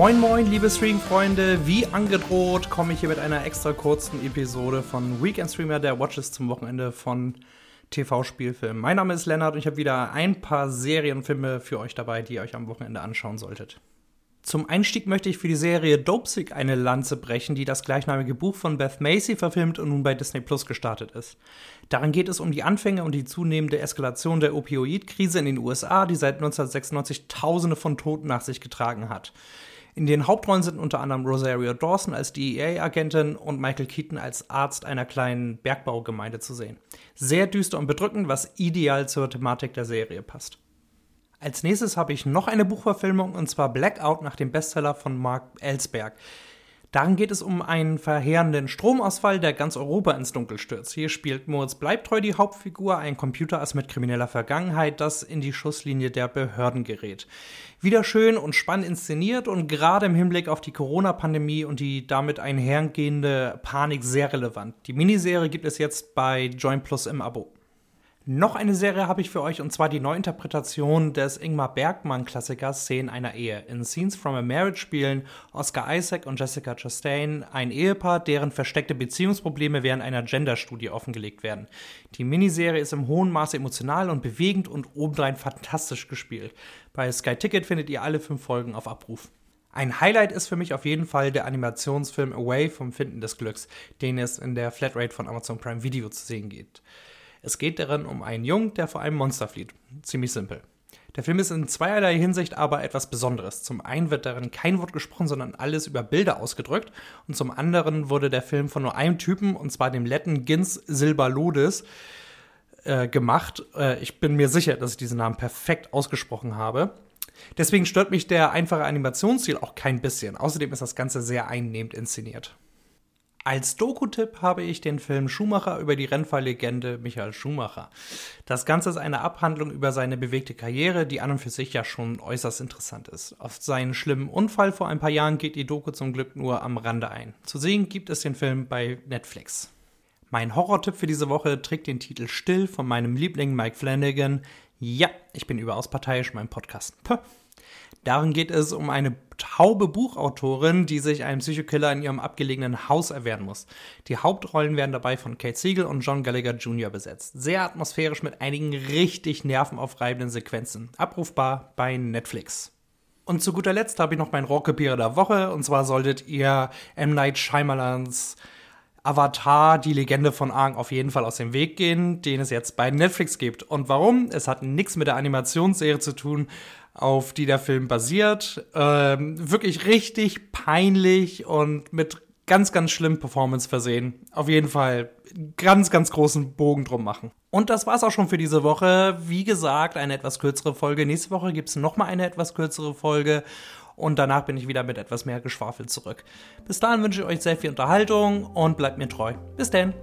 Moin moin, liebe Stream-Freunde, wie angedroht komme ich hier mit einer extra kurzen Episode von Weekend Streamer, der Watches zum Wochenende von TV-Spielfilmen. Mein Name ist Lennart und ich habe wieder ein paar Serienfilme für euch dabei, die ihr euch am Wochenende anschauen solltet. Zum Einstieg möchte ich für die Serie Dopesick eine Lanze brechen, die das gleichnamige Buch von Beth Macy verfilmt und nun bei Disney Plus gestartet ist. Darin geht es um die Anfänge und die zunehmende Eskalation der Opioidkrise in den USA, die seit 1996 Tausende von Toten nach sich getragen hat. In den Hauptrollen sind unter anderem Rosario Dawson als DEA-Agentin und Michael Keaton als Arzt einer kleinen Bergbaugemeinde zu sehen. Sehr düster und bedrückend, was ideal zur Thematik der Serie passt. Als nächstes habe ich noch eine Buchverfilmung und zwar Blackout nach dem Bestseller von Mark Ellsberg. Darin geht es um einen verheerenden Stromausfall, der ganz Europa ins Dunkel stürzt. Hier spielt Moritz Bleibtreu die Hauptfigur, ein Computerass mit krimineller Vergangenheit, das in die Schusslinie der Behörden gerät. Wieder schön und spannend inszeniert und gerade im Hinblick auf die Corona-Pandemie und die damit einhergehende Panik sehr relevant. Die Miniserie gibt es jetzt bei Join Plus im Abo. Noch eine Serie habe ich für euch und zwar die Neuinterpretation des Ingmar Bergmann-Klassikers Szenen einer Ehe. In Scenes from a Marriage spielen Oscar Isaac und Jessica Chastain ein Ehepaar, deren versteckte Beziehungsprobleme während einer Genderstudie offengelegt werden. Die Miniserie ist im hohen Maße emotional und bewegend und obendrein fantastisch gespielt. Bei Sky Ticket findet ihr alle fünf Folgen auf Abruf. Ein Highlight ist für mich auf jeden Fall der Animationsfilm Away vom Finden des Glücks, den es in der Flatrate von Amazon Prime Video zu sehen gibt. Es geht darin um einen Jungen, der vor einem Monster flieht. Ziemlich simpel. Der Film ist in zweierlei Hinsicht aber etwas Besonderes. Zum einen wird darin kein Wort gesprochen, sondern alles über Bilder ausgedrückt. Und zum anderen wurde der Film von nur einem Typen, und zwar dem Letten Gins Silberlodis, äh, gemacht. Äh, ich bin mir sicher, dass ich diesen Namen perfekt ausgesprochen habe. Deswegen stört mich der einfache Animationsstil auch kein bisschen. Außerdem ist das Ganze sehr einnehmend inszeniert. Als Doku-Tipp habe ich den Film Schumacher über die Rennfahrlegende Michael Schumacher. Das Ganze ist eine Abhandlung über seine bewegte Karriere, die an und für sich ja schon äußerst interessant ist. Auf seinen schlimmen Unfall vor ein paar Jahren geht die Doku zum Glück nur am Rande ein. Zu sehen gibt es den Film bei Netflix. Mein Horrortipp für diese Woche trägt den Titel Still von meinem Liebling Mike Flanagan. Ja, ich bin überaus parteiisch, mein Podcast. Puh. Darin geht es um eine taube Buchautorin, die sich einem Psychokiller in ihrem abgelegenen Haus erwehren muss. Die Hauptrollen werden dabei von Kate Siegel und John Gallagher Jr. besetzt. Sehr atmosphärisch mit einigen richtig nervenaufreibenden Sequenzen. Abrufbar bei Netflix. Und zu guter Letzt habe ich noch mein Rohrkrepierer der Woche. Und zwar solltet ihr M. Night Shyamalans Avatar, die Legende von Aang, auf jeden Fall aus dem Weg gehen, den es jetzt bei Netflix gibt. Und warum? Es hat nichts mit der Animationsserie zu tun, auf die der Film basiert. Ähm, wirklich richtig peinlich und mit ganz, ganz schlimmen Performance versehen. Auf jeden Fall ganz, ganz großen Bogen drum machen. Und das war's auch schon für diese Woche. Wie gesagt, eine etwas kürzere Folge. Nächste Woche gibt's noch mal eine etwas kürzere Folge. Und danach bin ich wieder mit etwas mehr Geschwafel zurück. Bis dahin wünsche ich euch sehr viel Unterhaltung und bleibt mir treu. Bis denn.